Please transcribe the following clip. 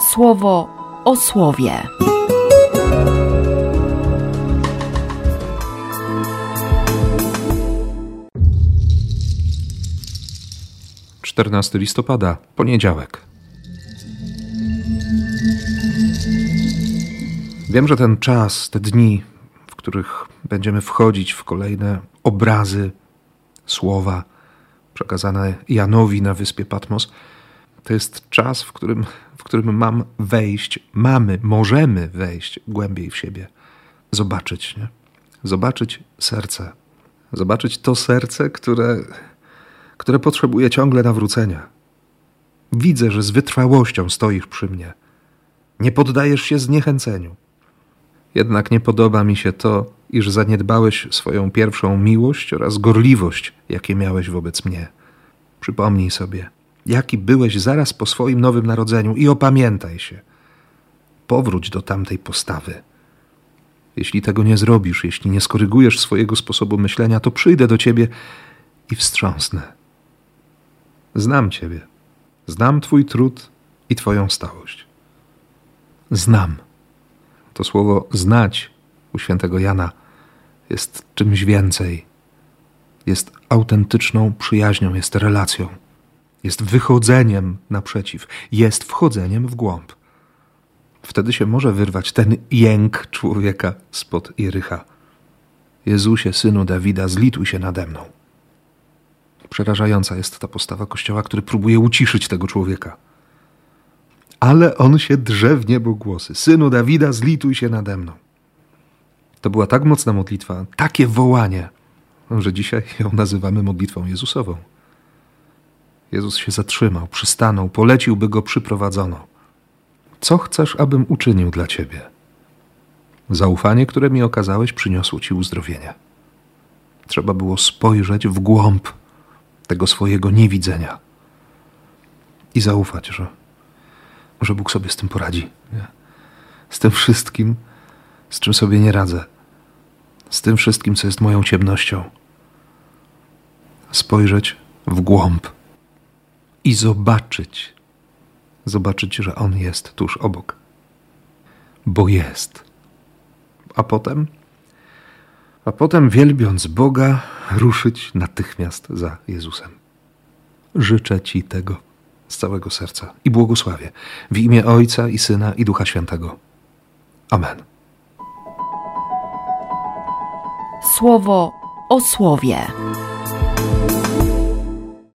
słowo o słowie. Czternasty listopada, poniedziałek. Wiem, że ten czas, te dni, w których będziemy wchodzić w kolejne obrazy, słowa przekazane Janowi na wyspie Patmos, to jest czas, w którym, w którym mam wejść, mamy, możemy wejść głębiej w siebie, zobaczyć, nie? zobaczyć serce, zobaczyć to serce, które, które potrzebuje ciągle nawrócenia. Widzę, że z wytrwałością stoisz przy mnie. Nie poddajesz się zniechęceniu. Jednak nie podoba mi się to, iż zaniedbałeś swoją pierwszą miłość oraz gorliwość, jakie miałeś wobec mnie. Przypomnij sobie, jaki byłeś zaraz po swoim nowym narodzeniu i opamiętaj się. Powróć do tamtej postawy. Jeśli tego nie zrobisz, jeśli nie skorygujesz swojego sposobu myślenia, to przyjdę do ciebie i wstrząsnę. Znam ciebie. Znam twój trud i twoją stałość. Znam. To słowo znać u świętego Jana jest czymś więcej. Jest autentyczną przyjaźnią, jest relacją, jest wychodzeniem naprzeciw, jest wchodzeniem w głąb. Wtedy się może wyrwać ten jęk człowieka spod Irycha. Jezusie, synu Dawida, zlituj się nade mną. Przerażająca jest ta postawa Kościoła, który próbuje uciszyć tego człowieka. Ale on się drze w niebo głosy. Synu Dawida, zlituj się nade mną. To była tak mocna modlitwa, takie wołanie, że dzisiaj ją nazywamy modlitwą Jezusową. Jezus się zatrzymał, przystanął, polecił, by go przyprowadzono. Co chcesz, abym uczynił dla ciebie? Zaufanie, które mi okazałeś, przyniosło ci uzdrowienie. Trzeba było spojrzeć w głąb tego swojego niewidzenia i zaufać, że, że Bóg sobie z tym poradzi. Nie? Z tym wszystkim, z czym sobie nie radzę, z tym wszystkim, co jest moją ciemnością. Spojrzeć w głąb i zobaczyć, zobaczyć, że On jest tuż obok. Bo jest. A potem, a potem wielbiąc Boga, ruszyć natychmiast za Jezusem. Życzę Ci tego z całego serca i błogosławię w imię Ojca i Syna i Ducha Świętego. Amen. Słowo o słowie.